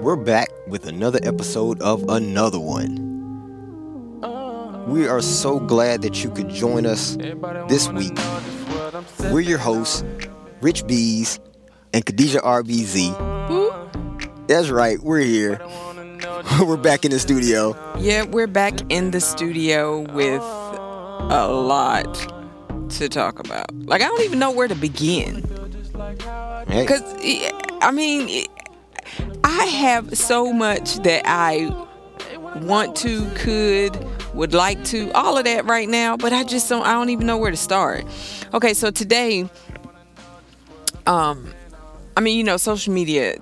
We're back with another episode of Another One. We are so glad that you could join us this week. We're your hosts, Rich Bees and Khadijah RBZ. That's right, we're here. we're back in the studio. Yeah, we're back in the studio with a lot to talk about. Like, I don't even know where to begin. Because, I mean, I have so much that I want to, could, would like to, all of that right now, but I just don't, I don't even know where to start. Okay, so today, um, I mean, you know, social media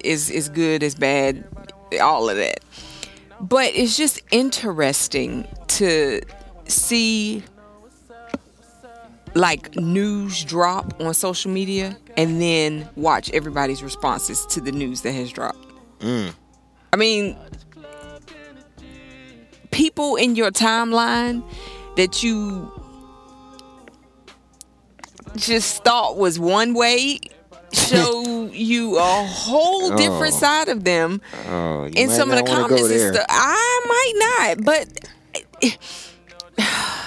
is is good, is bad, all of that. But it's just interesting to see like news drop on social media and then watch everybody's responses to the news that has dropped. I mean, people in your timeline that you just thought was one way show you a whole different Oh. side of them oh, in some of the comments and stuff. I might not, but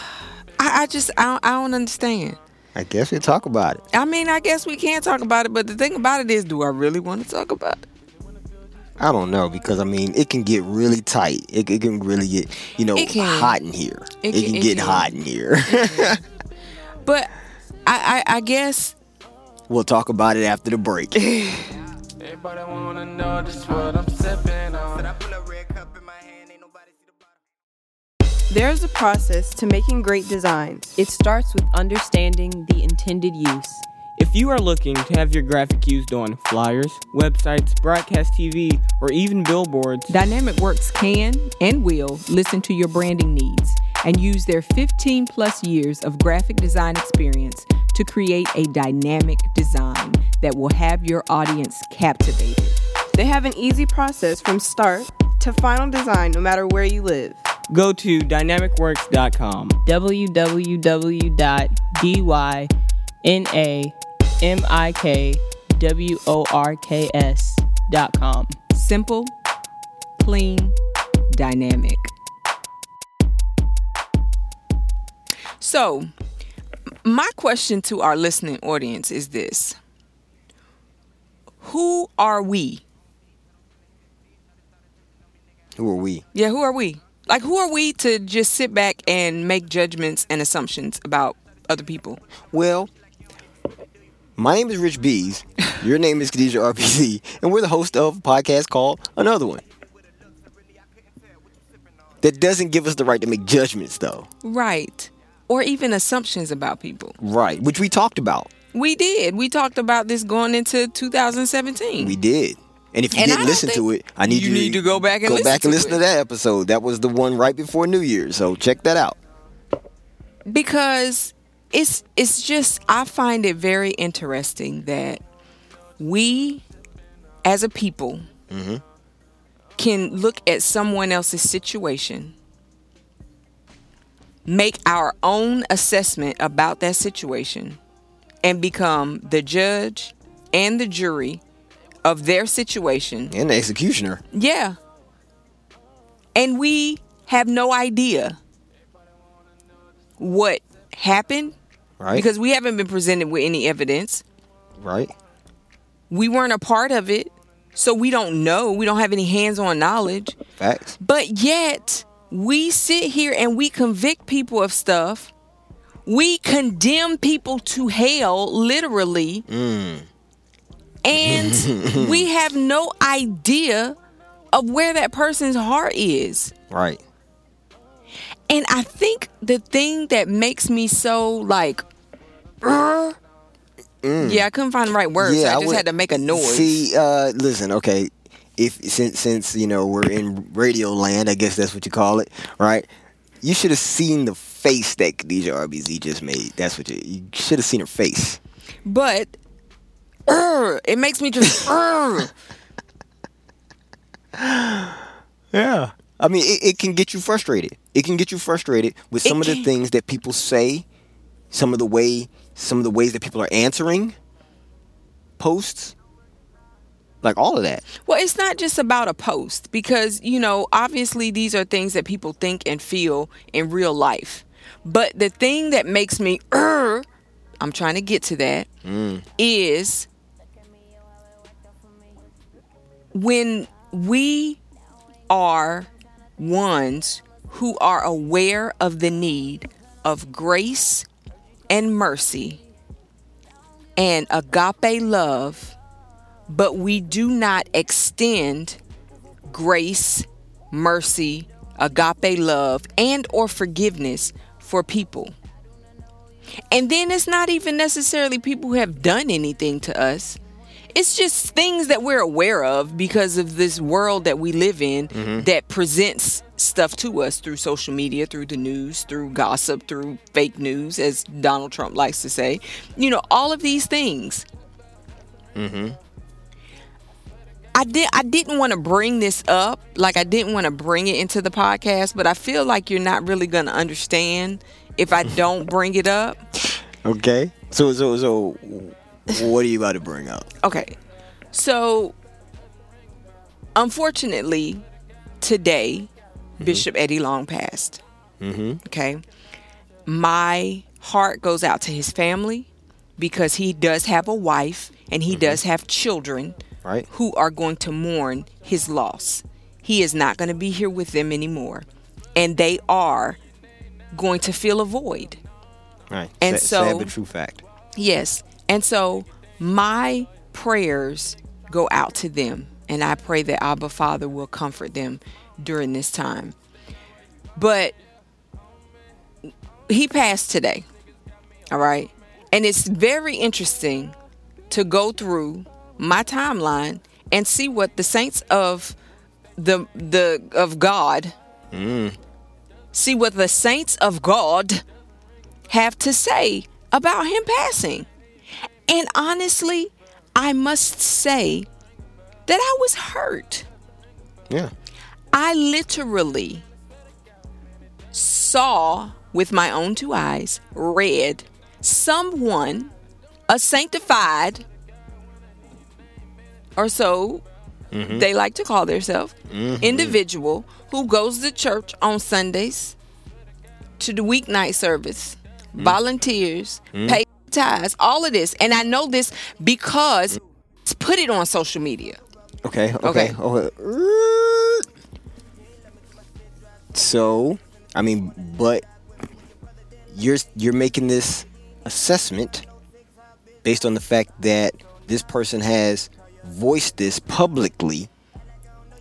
I, I just I don't, I don't understand. I guess we'll talk about it. I mean, I guess we can talk about it, but the thing about it is, do I really want to talk about it? I don't know because I mean it can get really tight. It, it can really get you know hot in here. It, It can, can- it get can. hot in here. But I, I, I guess we'll talk about it after the break. Everybody wanna know just what I'm sipping on. There's a process to making great designs. It starts with understanding the intended use. If you are looking to have your graphic used on flyers, websites, broadcast TV, or even billboards, Dynamic Works can and will listen to your branding needs and use their 15 plus years of graphic design experience to create a dynamic design that will have your audience captivated. They have an easy process from start to final design no matter where you live. Go to dynamicworks.com. www.dynamicworks.com. Simple, clean, dynamic. so. My question to our listening audience is this: Who are we? Who are we? Yeah, who are we? Like, who are we to just sit back and make judgments and assumptions about other people? Well, my name is Rich Bees. Your name is Khadijah RBZ, and we're the host of a podcast called Another One. That doesn't give us the right to make judgments, though. Right. Or even assumptions about people. Right, which we talked about. We did. We talked about this going into 2017. We did. And if you And didn't listen to it, I need You you, need to go back and go listen back and to listen it. to that episode. That was the one right before New Year's. So check that out. because it's it's just I find it very interesting that we as a people mm-hmm. can look at someone else's situation make our own assessment about that situation and become the judge and the jury of their situation And the executioner. yeah. And we have no idea what happened Right. because we haven't been presented with any evidence. right. We weren't a part of it. So we don't know. We don't have any hands on knowledge. Facts. But yet, we sit here and we convict people of stuff. We condemn people to hell, literally. Mm. And we have no idea of where that person's heart is. Right. And I think the thing that makes me so like, "Ugh," yeah, I couldn't find the right words. Yeah, I just would- had to make a noise. See, uh, listen, okay. If since since you know we're in radio land, I guess that's what you call it, right? You should have seen the face that Khadijah RBZ just made. That's what you, you should have seen her face. but "Ugh," it makes me just. "Ugh." Yeah. I mean, it, it can get you frustrated. It can get you frustrated with It some of the can. things that people say, some of the way, some of the ways that people are answering. posts, like all of that. Well, it's not just about a post because, you know, obviously these are things that people think and feel in real life. But the thing that makes me, er, I'm trying to get to that, is when we are ones who are aware of the need of grace and mercy and agape love, but we do not extend grace, mercy, agape love, and or forgiveness for people. And then it's not even necessarily people who have done anything to us. It's just things that we're aware of because of this world that we live in that presents stuff to us through social media, through the news, through gossip, through fake news, as Donald Trump likes to say. You know, all of these things. Hmm. I did I didn't want to bring this up, like I didn't want to bring it into the podcast, but I feel like you're not really going to understand if I don't bring it up. Okay. So so so, what are you about to bring up? Okay. So, unfortunately, today, Bishop Eddie Long passed. Mm-hmm. Okay. My heart goes out to his family because he does have a wife and he does have children Right. who are going to mourn his loss. He is not going to be here with them anymore. And they are going to feel a void. Right. And Sad- so- sad but true fact. Yes. And so my prayers go out to them. And I pray that Abba Father will comfort them during this time. But he passed today. All right. And it's very interesting to go through my timeline and see what the saints of the the of God mm. see what the saints of God have to say about him passing. And honestly, I must say that I was hurt. Yeah. I literally saw with my own two eyes, read someone, a sanctified, or so mm-hmm. they like to call themselves, mm-hmm. individual who goes to church on Sundays to the weeknight service, mm. volunteers, mm. pay all of this. And I know this because it's put it on social media. Okay. Okay. Okay. Oh, uh, So, I mean, but you're you're making this assessment based on the fact that this person has voiced this publicly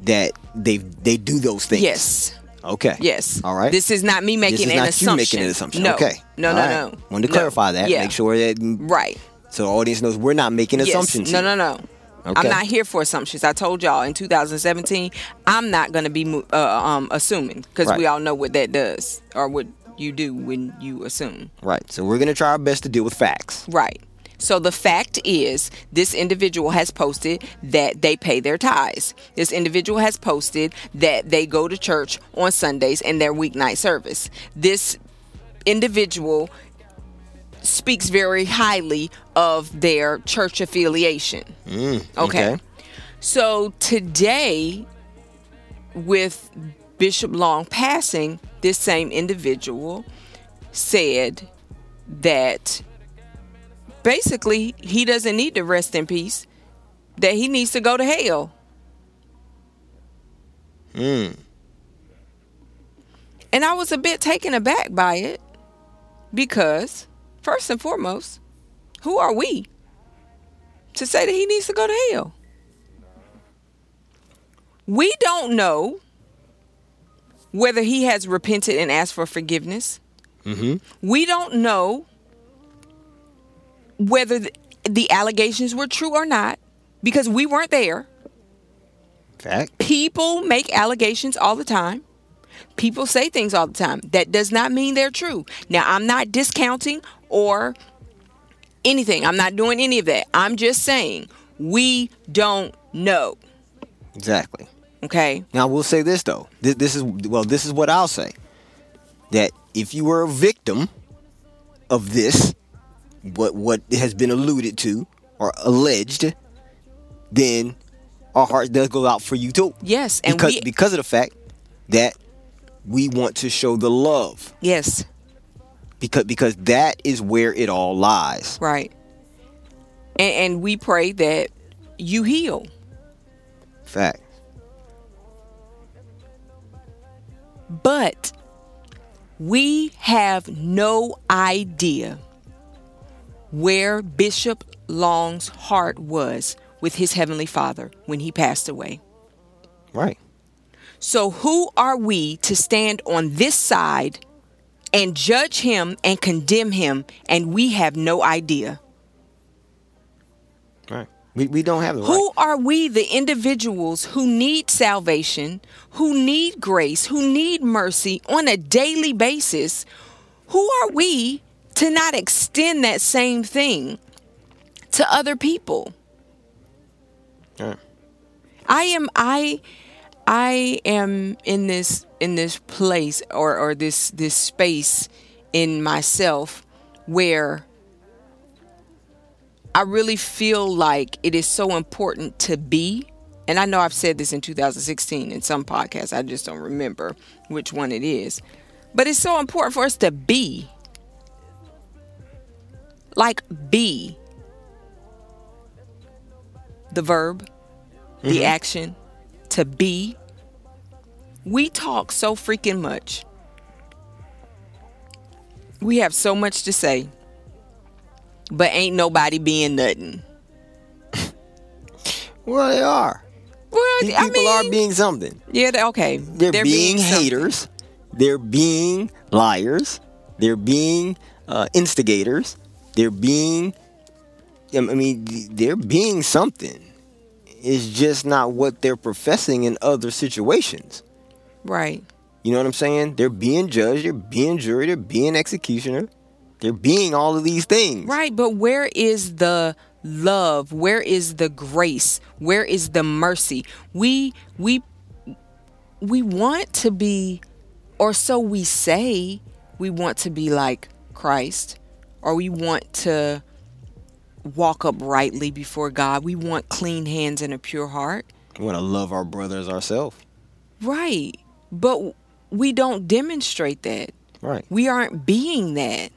that they they do those things. Yes. Okay. Yes. All right. This is not me making This is an not assumption. you making an assumption. No. Okay. No, no, right. no. Wanted to No. clarify that. Yeah. Make sure that Right. so the audience knows we're not making Yes. assumptions. No, no, no. Okay. I'm not here for assumptions. I told y'all in 2017, I'm not going to be uh, um, assuming because we all know what that does or what you do when you assume. Right. So we're gonna try our best to deal with facts. Right. So the fact is, this individual has posted that they pay their tithes. This individual has posted that they go to church on Sundays in their weeknight service. This individual speaks very highly of their church affiliation. Mm, okay. okay. So today, with Bishop Long passing, this same individual said that basically he doesn't need to rest in peace, that he needs to go to hell. And I was a bit taken aback by it because, first and foremost, who are we to say that he needs to go to hell? We don't know whether he has repented and asked for forgiveness. Mm-hmm. We don't know whether th- the allegations were true or not because we weren't there. Fact. People make allegations all the time. People say things all the time. That does not mean they're true. Now, I'm not discounting or anything. I'm not doing any of that. I'm just saying we don't know. Exactly. Okay? Now we'll say this though. This, this is well. This is what I'll say. That if you were a victim of this, what what has been alluded to, or alleged, then our heart does go out for you too. Yes, and because we because of the fact that we want to show the love yes, because because that is where it all lies. right. And, and we pray that you heal. Fact. But we have no idea where Bishop Long's heart was with his Heavenly Father when he passed away. Right. So, who are we to stand on this side and judge him and condemn him, and we have no idea? Right. We, we don't have the Who right. are we, the individuals who need salvation, who need grace, who need mercy on a daily basis? Who are we to not extend that same thing to other people? Right. I am I I am in this in this place or or this this space in myself where I really feel like it is so important to be and I know I've said this in 2016 in some podcasts I just don't remember which one it is but it's so important for us to be like be the verb the action to be. We talk so freaking much. We have so much to say, but ain't nobody being nothing. Well, they are. Well, These I people mean, are being something. yeah, they- okay. They're, being, something. haters. They're being liars. They're being uh, instigators. They're being. I mean, they're being something. It's just not what they're professing in other situations. Right. You know what I'm saying? They're being judge. They're being jury. They're being executioner. They're being all of these things. Right, but where is the love? Where is the grace? Where is the mercy? We we we want to be or so we say we want to be like Christ or we want to walk uprightly before God. We want clean hands and a pure heart. We want to love our brothers ourselves. Right. But we don't demonstrate that. Right. We aren't being that.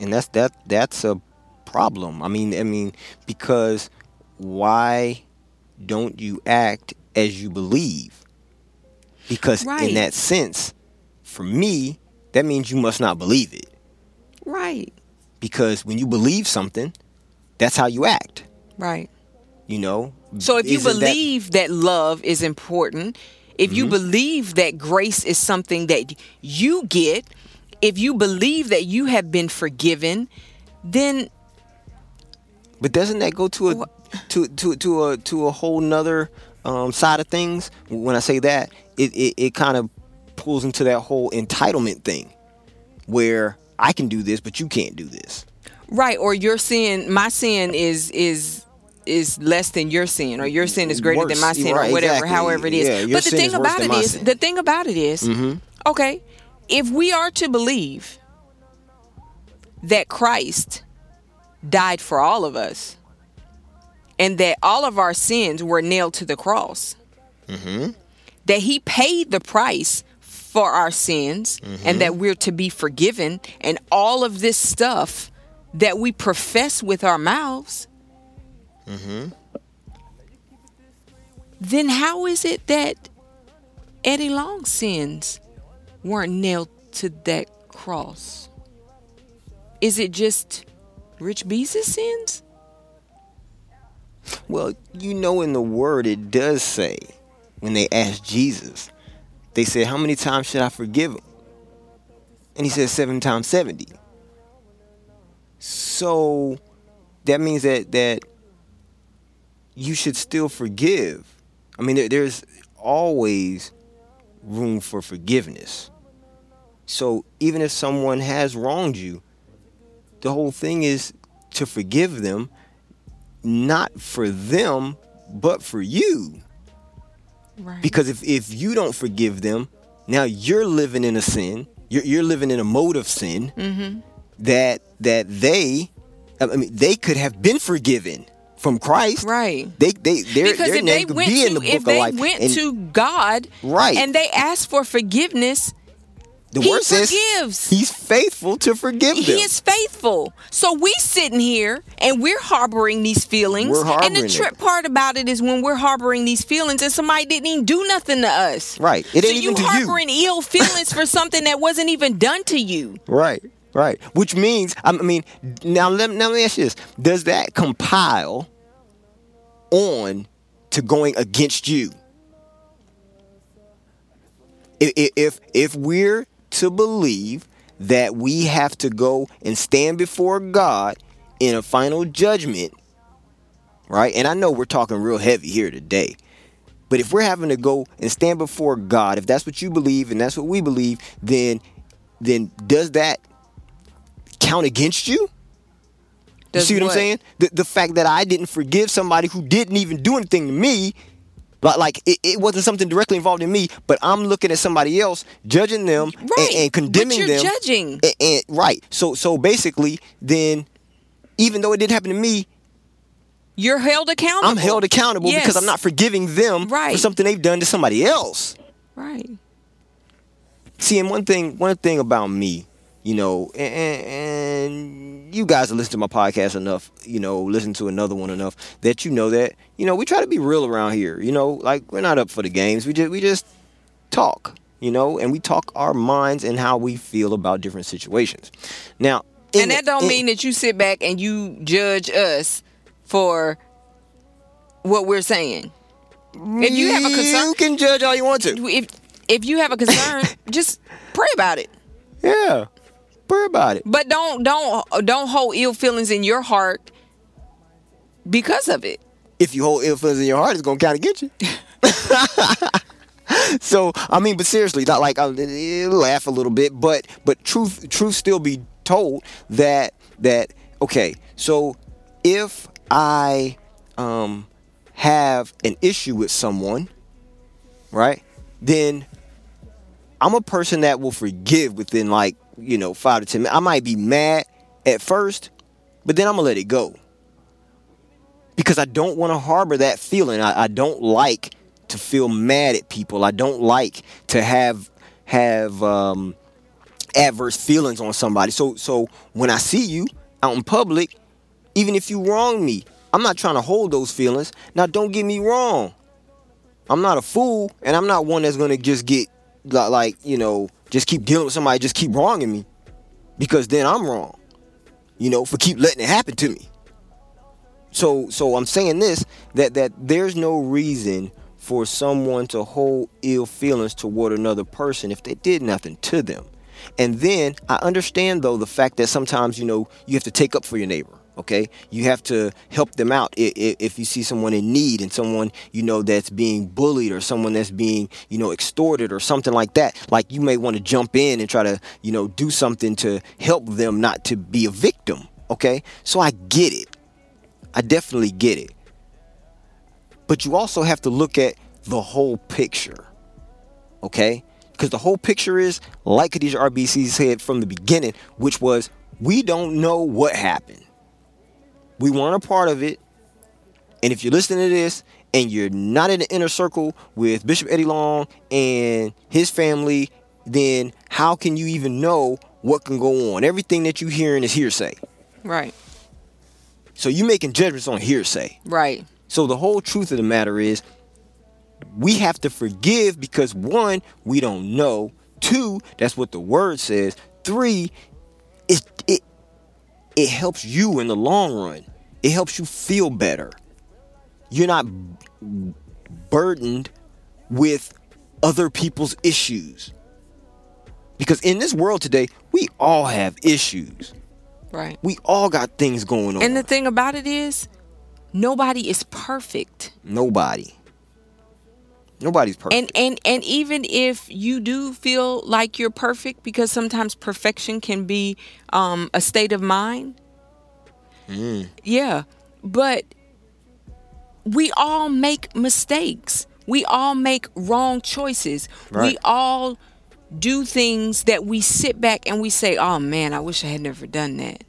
and that's that that's a problem i mean i mean because why don't you act as you believe because Right. in that sense for me that means you must not believe it Right. because when you believe something that's how you act Right. you know So if you Isn't that- believe that, love is important, if you believe that grace is something that you get, if you believe that you have been forgiven, then but doesn't that go to a to to to a to a whole nother um, side of things when i say that it it, it kind of pulls into that whole entitlement thing where i can do this but you can't do this. Right or your sin, my sin is is is less than your sin or your sin is greater than my sin Right, or whatever exactly. however it is. Yeah, but the thing is about it is the thing about it is, Mhm. okay if we are to believe that christ died for all of us and that all of our sins were nailed to the cross that he paid the price for our sins and mm-hmm. that we're to be forgiven and all of this stuff that we profess with our mouths mm-hmm. then how is it that Eddie Long's sins weren't nailed to that cross? Is it just Rich Bees's sins? well you know in the word it does say when they asked jesus they said how many times should i forgive him? And he said seven times 70 so that means that that you should still forgive. I mean there, there's always room for forgiveness. So even if someone has wronged you the whole thing is to forgive them not for them but for you Right. because if, if you don't forgive them now you're living in a sin you're, you're living in a mode of sin Mm-hmm. that that they I mean, they could have been forgiven from Christ. Right. They they their, because their if name they could went be to in the book if of they life. went And to God Right. and they asked for forgiveness, the he word says forgives. He's faithful to forgive them. he is faithful. So we sitting here and we're harboring these feelings. We're harboring and the it. trip part about it is when we're harboring these feelings and somebody didn't even do nothing to us. Right. It so ain't you even you. harboring ill feelings for something that wasn't even done to you. Right, right. Which means, I mean, now let, now let me ask you this: Does that compile on to going against you? If if if we're to believe that we have to go and stand before God in a final judgment, right? And I know we're talking real heavy here today. But if we're having to go and stand before God, if that's what you believe and that's what we believe, then then does that count against you? You see what, I'm saying? The the fact that I didn't forgive somebody who didn't even do anything to me, like like it, it wasn't something directly involved in me, but I'm looking at somebody else, judging them and- Right. and, condemning but you're them. judging. And, and- right. So so basically, then even though it didn't happen to me, You're held accountable. I'm held accountable because I'm not forgiving them right. for something they've done to somebody else. Right. See, and one thing, one thing about me, you know, and, and you guys listen to my podcast enough, you know, listen to another one enough that you know that, you know, we try to be real around here. You know, like we're not up for the games. We just we just talk, you know, and we talk our minds and how we feel about different situations. Now, and that don't in- mean that you sit back and you judge us for what we're saying. If you have a concern, you can judge all you want to. if if you have a concern, just pray about it. Yeah, pray about it. But don't don't don't hold ill feelings in your heart because of it. if you hold ill feelings in your heart, it's gonna kind of get you. so I mean, but seriously, not like I laugh a little bit, but but truth truth still be told that that okay. So if I um have an issue with someone, right? Then I'm a person that will forgive within like you know five to ten minutes. I might be mad at first, but then I'm gonna let it go because I don't want to harbor that feeling. I, I don't like to feel mad at people. I don't like to have have um, adverse feelings on somebody. So so when I see you out in public, even if you wrong me, I'm not trying to hold those feelings. Now don't get me wrong. I'm not a fool, and I'm not one that's gonna just get like you know just keep dealing with somebody, just keep wronging me, because then I'm wrong. You know, for keep letting it happen to me. So so I'm saying this that that there's no reason for someone to hold ill feelings toward another person if they did nothing to them. And then I understand though the fact that sometimes you know you have to take up for your neighbor. Okay, you have to help them out if you see someone in need and someone you know that's being bullied or someone that's being you know extorted or something like that. Like you may want to jump in and try to you know do something to help them not to be a victim. Okay, so I get it. I definitely get it. But you also have to look at the whole picture. Okay? Because the whole picture is, like Khadijah RBZ said from the beginning, which was, we don't know what happened. We weren't a part of it. And if you're listening to this and you're not in the inner circle with Bishop Eddie Long and his family, then how can you even know what can go on? Everything that you're hearing is hearsay. Right. So you're making judgments on hearsay. Right. So the whole truth of the matter is we have to forgive because one, we don't know. Two, that's what the word says. Three, it it it helps you in the long run. It helps you feel better. You're not burdened with other people's issues. Because in this world today, we all have issues. Right. We all got things going on. And the thing about it is, nobody is perfect. Nobody. Nobody's perfect. And and and even if you do feel like you're perfect, because sometimes perfection can be um, a state of mind. Mm. Yeah, but we all make mistakes. We all make wrong choices. We all do things that we sit back and we say, "Oh man, I wish I had never done that."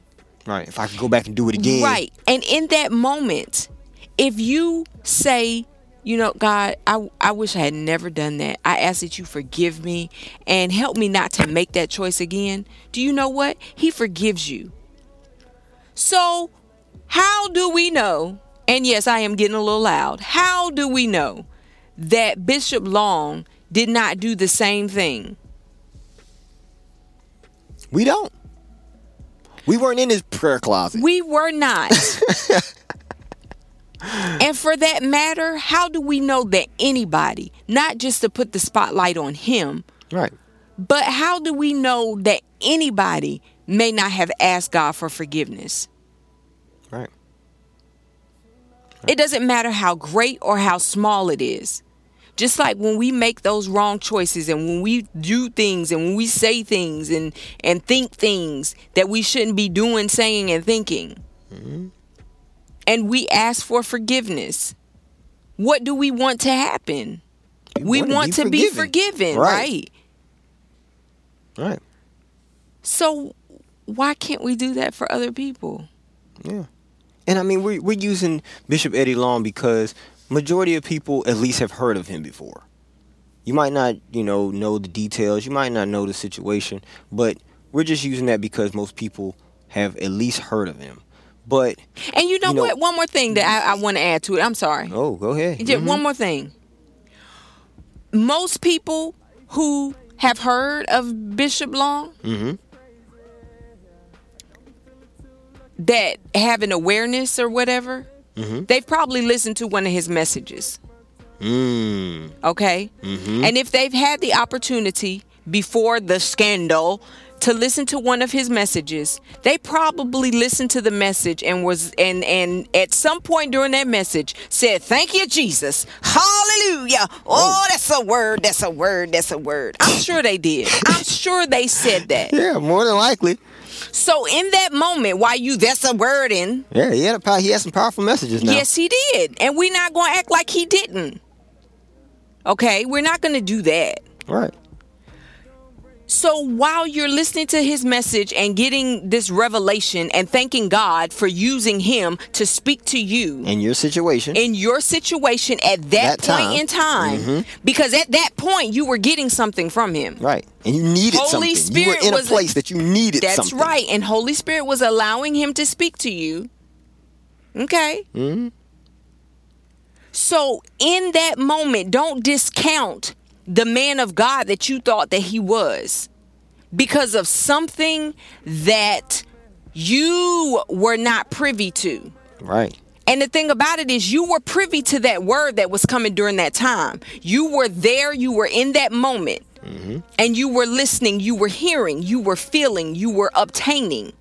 Right. If I could go back and do it again. Right. And in that moment, if you say, you know, God, I, I wish I had never done that. I ask that you forgive me and help me not to make that choice again. Do you know what? He forgives you. So, how do we know? And yes, I am getting a little loud. How do we know that Bishop Long did not do the same thing? We don't. We weren't in his prayer closet. We were not. and for that matter, how do we know that anybody, not just to put the spotlight on him, Right. but how do we know that anybody may not have asked God for forgiveness? Right. It doesn't matter how great or how small it is. Just like when we make those wrong choices and when we do things and when we say things and, and think things that we shouldn't be doing, saying, and thinking. Mm-hmm. And we ask for forgiveness. What do we want to happen? We, wanna be to be forgiven. forgiven, Right. right? Right. So why can't we do that for other people? Yeah. And I mean, we're, we're using Bishop Eddie Long because majority of people at least have heard of him before. You might not, you know, know the details. You might not know the situation, but we're just using that because most people have at least heard of him. But And you know, You know- what? One more thing that I, I want to add to it. I'm sorry. oh, go ahead. Just Mhm. One more thing. Most people who have heard of Bishop Long Mhm. that have an awareness or whatever, Mhm. they've probably listened to one of his messages. Mm. Okay? Mhm. And if they've had the opportunity before the scandal to listen to one of his messages, they probably listened to the message and was and and at some point during that message said, "Thank you, Jesus, Hallelujah." Oh, oh. that's a word. That's a word. That's a word. I'm sure they did. I'm sure they said that. Yeah, more than likely. So in that moment, while you that's a word in, Yeah, he had a he had some powerful messages now. Yes, he did. And we're not going to act like he didn't. Okay? We're not going to do that. Right. So while you're listening to his message and getting this revelation and thanking God for using him to speak to you In your situation. in your situation at that, That point time. in time, Mhm. because at that point you were getting something from him. right. And you needed Holy something. Spirit you were in a place that you needed something. That's something. right. And Holy Spirit was allowing him to speak to you. Okay. Mhm. So in that moment, don't discount the man of God that you thought that he was because of something that you were not privy to. Right. And the thing about it is, you were privy to that word that was coming during that time. You were there, you were in that moment, mm-hmm. and you were listening, you were hearing, you were feeling, you were obtaining.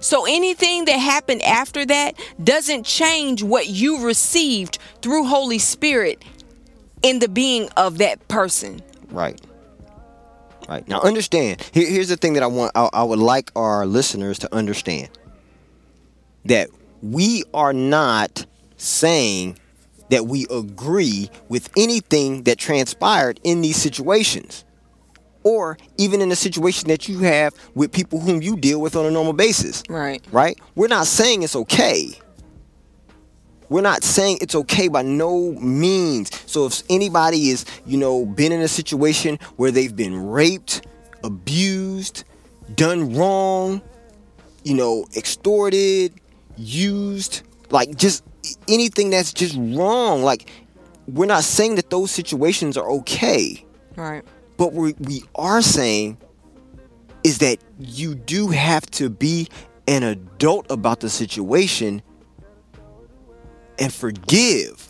So anything that happened after that doesn't change what you received through Holy Spirit in the being of that person. Right. Right. Now understand. Here, here's the thing that I want. I, I would like our listeners to understand that we are not saying that we agree with anything that transpired in these situations, or even in a situation that you have with people whom you deal with on a normal basis. Right. Right. We're not saying it's okay. We're not saying it's okay by no means. So if anybody is, you know, been in a situation where they've been raped, abused, done wrong, you know, extorted, used, like just anything that's just wrong, like we're not saying that those situations are okay. Right. But we we are saying is that you do have to be an adult about the situation and forgive.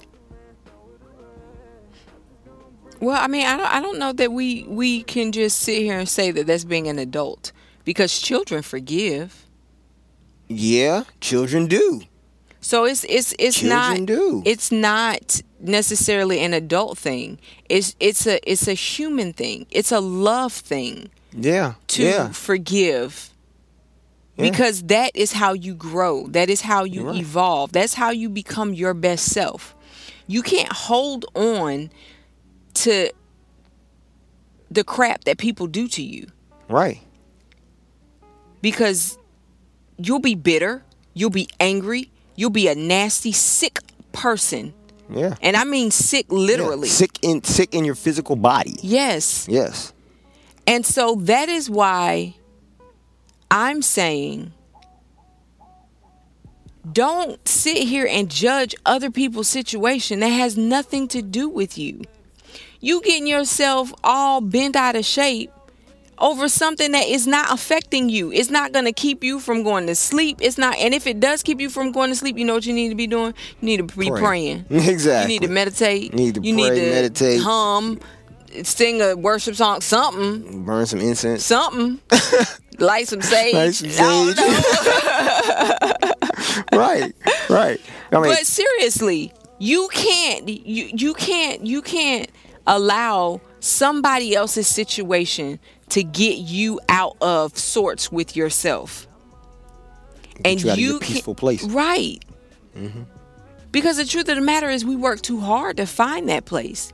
Well, I mean, I don't I don't know that we we can just sit here and say that that's being an adult because children forgive. Yeah, children do. So it's it's it's Children not do. it's not necessarily an adult thing. It's it's a it's a human thing. It's a love thing Yeah. to yeah. forgive. Yeah. Because that is how you grow. That is how you right. evolve. That's how you become your best self. You can't hold on to the crap that people do to you Right. because you'll be bitter, you'll be angry, you'll be a nasty, sick person. Yeah. And I mean sick Yeah. literally. Sick in sick in your physical body. Yes. Yes. And so that is why I'm saying don't sit here and judge other people's situation that has nothing to do with you. You getting yourself all bent out of shape over something that is not affecting you. It's not going to keep you from going to sleep. It's not and if it does keep you from going to sleep, you know what you need to be doing? You need to be Pray. praying. Exactly. You need to meditate. You need to you pray, need to meditate. hum, sing a worship song, something Burn some incense. something. Light some sage. Light some sage. right. Right. I mean, but seriously, you can't you you can't you can't allow somebody else's situation to get you out of sorts with yourself. And you you peaceful place. Right. Mm-hmm. Because the truth of the matter is we work too hard to find that place.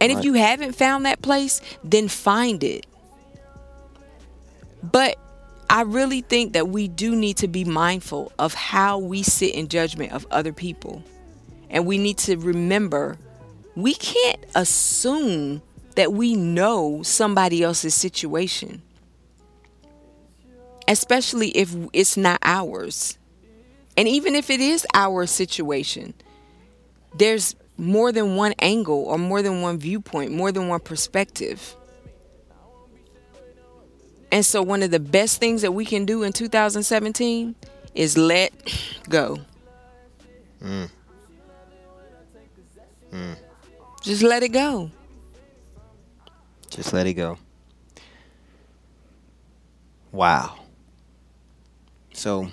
And if you haven't found that place, then find it. But I really think that we do need to be mindful of how we sit in judgment of other people. And we need to remember we can't assume that we know somebody else's situation, especially if it's not ours. And even if it is our situation, there's more than one angle or more than one viewpoint, more than one perspective. And so, one of the best things that we can do in 2017 is let go. Mm. Mm. Just let it go. Just let it go. Wow. So,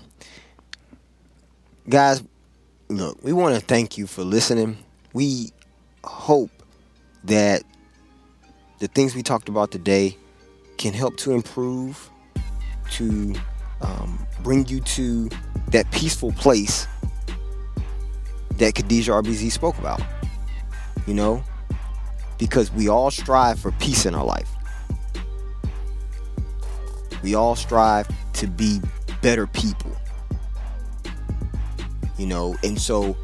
guys, look, we want to thank you for listening. We hope that the things we talked about today can help to improve, to um, bring you to that peaceful place that Khadijah RBZ spoke about. You know, because we all strive for peace in our life. We all strive to be better people. You know, and so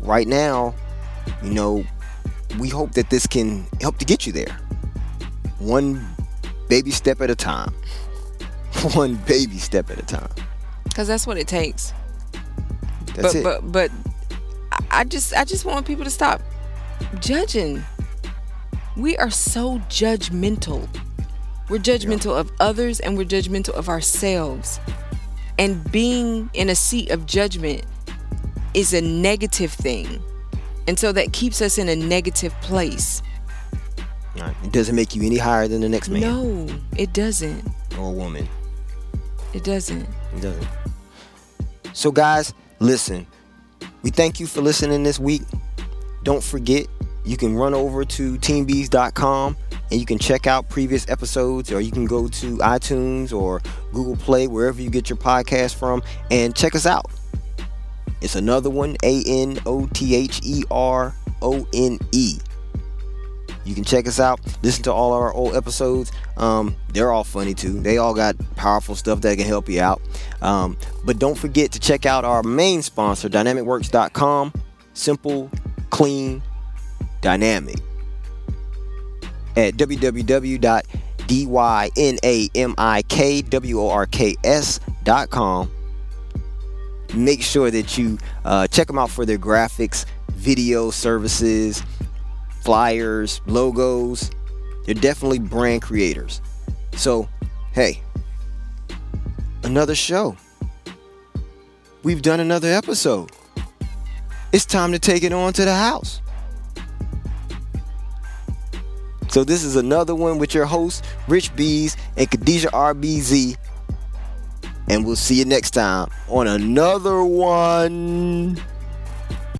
right now, you know, we hope that this can help to get you there. One baby step at a time. One baby step at a time. Because that's what it takes. That's but it. but but I- I just I just want people to stop judging. We are so judgmental. We're judgmental of others and we're judgmental of ourselves. And being in a seat of judgment is a negative thing. And so that keeps us in a negative place. Right. It doesn't make you any higher than the next man No, it doesn't. or woman. It doesn't. It doesn't. So, guys, listen. We thank you for listening this week. Don't forget, you can run over to teambees.com and you can check out previous episodes, or you can go to iTunes or Google Play, wherever you get your podcast from, and check us out. It's another one A N O T H E R O N E. You can check us out. Listen to all our old episodes. Um, they're all funny too. They all got powerful stuff that can help you out. Um, but don't forget to check out our main sponsor, DynamicWorks.com. Simple, clean, dynamic. At www.dynamicworks.com. Make sure that you uh, check them out for their graphics, video services, flyers, logos. They're definitely brand creators. So, hey, another show. We've done another episode. It's time to take it on to the house. So, this is another one with your hosts, Rich Bees and Khadijah RBZ. And we'll see you next time on another one.